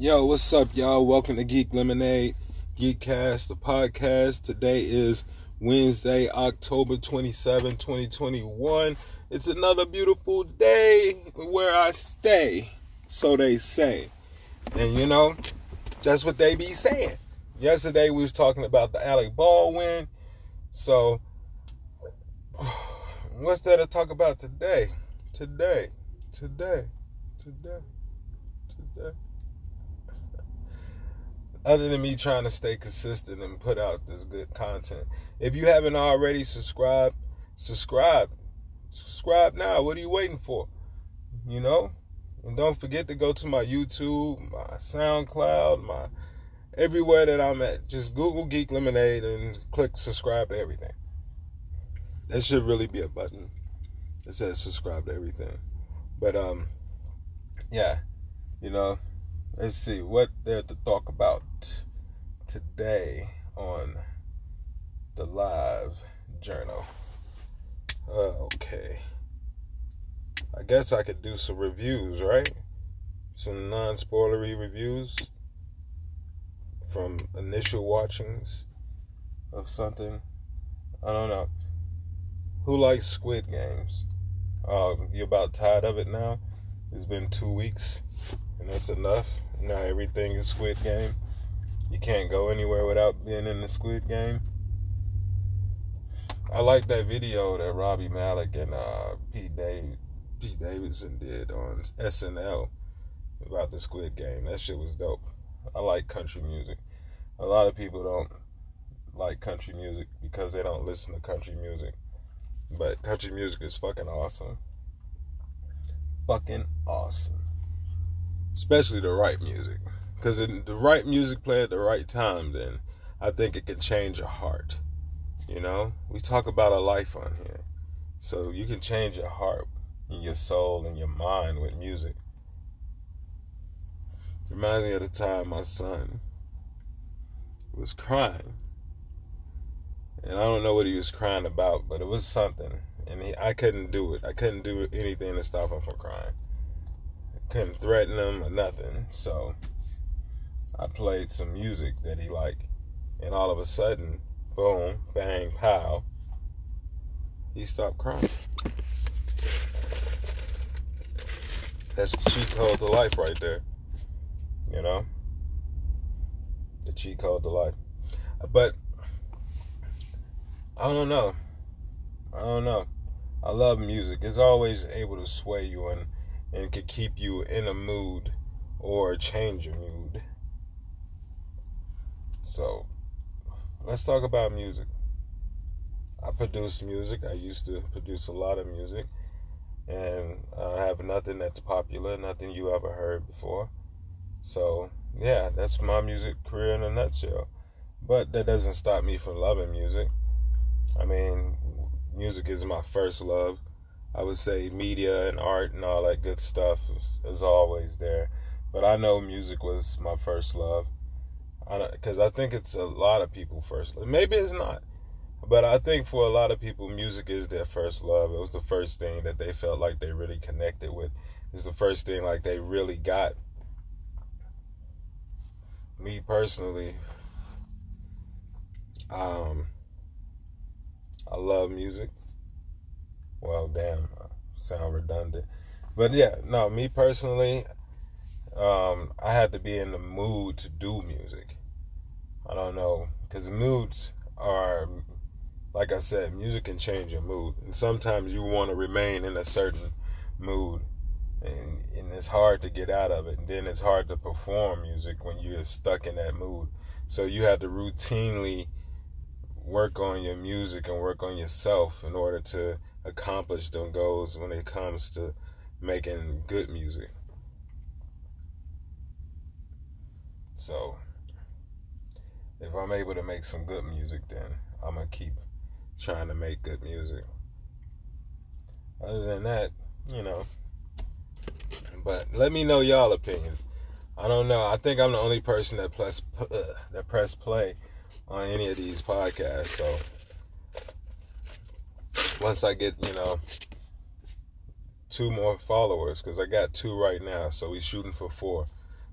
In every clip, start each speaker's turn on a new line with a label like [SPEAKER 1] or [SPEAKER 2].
[SPEAKER 1] Yo, what's up, y'all? Welcome to Geek Lemonade, Geekcast, the podcast. Today is Wednesday, October 27, 2021. It's another beautiful day where I stay, so they say. And you know, that's what they be saying. Yesterday we was talking about the Alec Baldwin. So what's there to talk about today? Today. Today. Today. Today other than me trying to stay consistent and put out this good content. If you haven't already subscribed, subscribe. Subscribe now. What are you waiting for? You know? And don't forget to go to my YouTube, my SoundCloud, my everywhere that I'm at. Just Google Geek Lemonade and click subscribe to everything. That should really be a button that says subscribe to everything. But um yeah, you know, let's see what there to talk about today on the live journal. Uh, okay. I guess I could do some reviews, right? Some non spoilery reviews from initial watchings of something. I don't know. Who likes Squid Games? Uh, you about tired of it now? It's been two weeks, and that's enough. Now everything is Squid Game. You can't go anywhere without being in the Squid Game. I like that video that Rami Malek and uh, Pete, Dave, Pete Davidson did on SNL about the Squid Game. That shit was dope. I like country music. A lot of people don't like country music because they don't listen to country music. But country music is fucking awesome. Fucking awesome especially the right music. Because the right music play at the right time, then I think it can change your heart. You know, we talk about a life on here, so you can change your heart and your soul and your mind with music. Reminds me of the time my son was crying, and I don't know what he was crying about, but it was something, and he, I couldn't do it. I couldn't do anything to stop him from crying couldn't threaten him or nothing. So I played some music that he liked, and all of a sudden, boom, bang, pow, he stopped crying. That's the cheat code to life right there. You know? The cheat code to life. But I don't know. I don't know. I love music. It's always able to sway you and and could keep you in a mood or change your mood. So, let's talk about music. I produce music. I used to produce a lot of music. And I have nothing that's popular, nothing you ever heard before. So, yeah, that's my music career in a nutshell. But that doesn't stop me from loving music. I mean, music is my first love. I would say media and art and all that good stuff is, is always there. But I know music was my first love. Because I, I think it's a lot of people first love. Maybe it's not. But I think for a lot of people, music is their first love. It was the first thing that they felt like they really connected with. It's the first thing like they really got. Me personally, um, I love music. Well, damn, sound redundant. But yeah, no, me personally, um, I had to be in the mood to do music. I don't know, because moods are, like I said, music can change your mood. And sometimes you want to remain in a certain mood. And, and it's hard to get out of it. And then it's hard to perform music when you're stuck in that mood. So you have to routinely work on your music and work on yourself in order to accomplish them goals when it comes to making good music. So, if I'm able to make some good music, then I'm gonna keep trying to make good music. Other than that, you know. But let me know y'all opinions. I don't know. I think I'm the only person that press uh, that press play on any of these podcasts. So once I get, you know, two more followers, because I got two right now, so we shooting for four.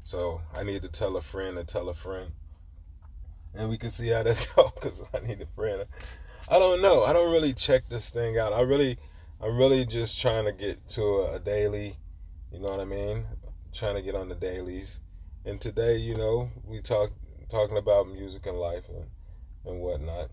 [SPEAKER 1] So I need to tell a friend to tell a friend. And we can see how that goes because I need a friend. I don't know. I don't really check this thing out. I really, I'm really just trying to get to a, daily, you know what I mean? Trying to get on the dailies. And today, you know, we talk talking about music and life and, and whatnot.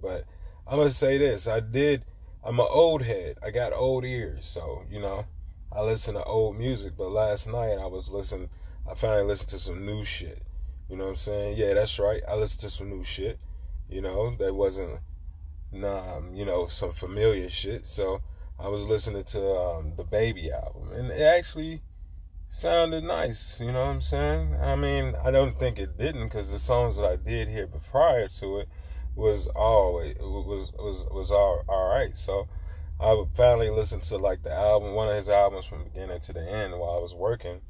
[SPEAKER 1] But I'm gonna say this: I did. I'm an old head. I got old ears, so you know, I listen to old music. But last night I was listening. I finally listened to some new shit. You know what I'm saying? Yeah, that's right. I listened to some new shit. You know, that wasn't, nah, you know, some familiar shit. So I was listening to um, DaBaby album, and it actually sounded nice. You know what I'm saying? I mean, I don't think it didn't because the songs that I did hear prior to it was always was was was all all right. So I would finally listen to like the album, one of his albums from beginning to the end while I was working,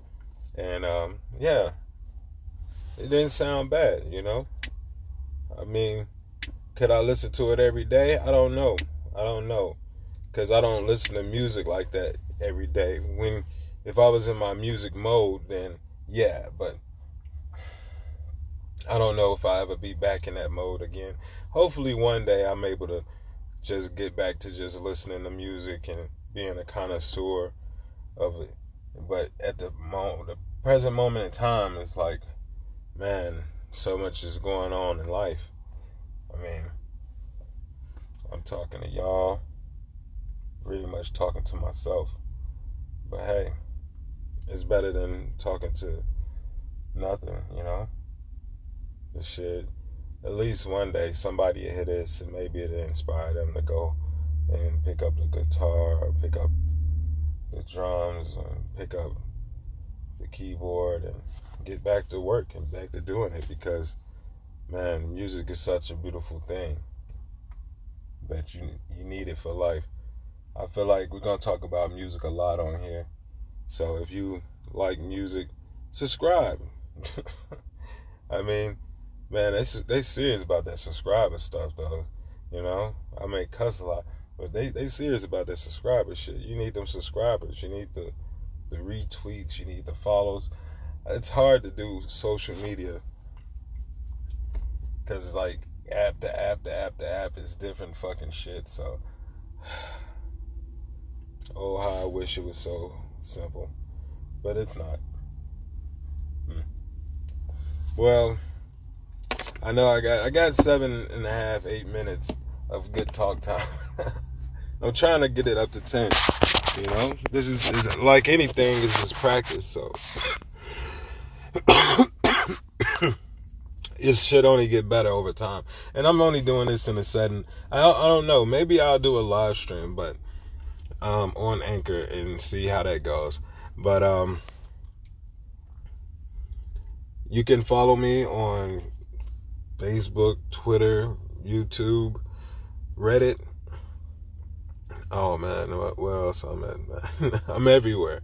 [SPEAKER 1] and um, yeah, it didn't sound bad. You know, I mean, could I listen to it every day? I don't know. I don't know because I don't listen to music like that every day. When if I was in my music mode, then yeah, but I don't know if I ever be back in that mode again. Hopefully, one day I'm able to just get back to just listening to music and being a connoisseur of it. But at the moment, the present moment in time, it's like, man, so much is going on in life. I mean, I'm talking to y'all, pretty much talking to myself. But hey, it's better than talking to nothing, you know? The shit. At least one day somebody will hear this and maybe it'll inspire them to go and pick up the guitar or pick up the drums and pick up the keyboard and get back to work and back to doing it because man, music is such a beautiful thing that you you need it for life. I feel like we're gonna talk about music a lot on here. So if you like music, subscribe. I mean, man, they they serious about that subscriber stuff though. You know, I may cuss a lot, but they they serious about that subscriber shit. You need them subscribers. You need the the retweets. You need the follows. It's hard to do social media because like app to app to app to app is different fucking shit. So, oh, how I wish it was so simple, but it's not. Hmm. Well, I know I got I got seven and a half, eight minutes of good talk time. I'm trying to get it up to ten. You know, this is, is like anything. This is practice. So it should only get better over time. And I'm only doing this in a setting. I I don't know. Maybe I'll do a live stream, but um, on Anchor and see how that goes. But um, you can follow me on Facebook, Twitter, YouTube, Reddit. Oh man, what else I'm at? I'm everywhere.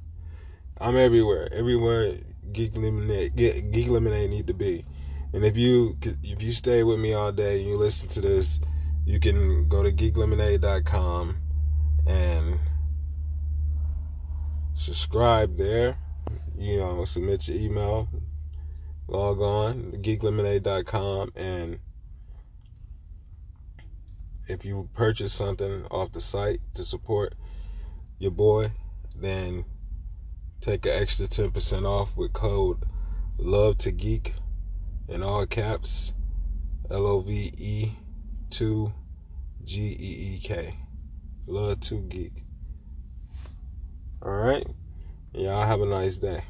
[SPEAKER 1] I'm everywhere. Everywhere Geek Lemonade, Geek Lemonade need to be. And if you if you stay with me all day and you listen to this, you can go to geeklemonade.com and subscribe there. You know, submit your email, log on geeklemonade.com and if you purchase something off the site to support your boy, then take an extra 10% off with code love to geek in all caps L O V E 2 G E E K. Love to geek. All right. Y'all have a nice day.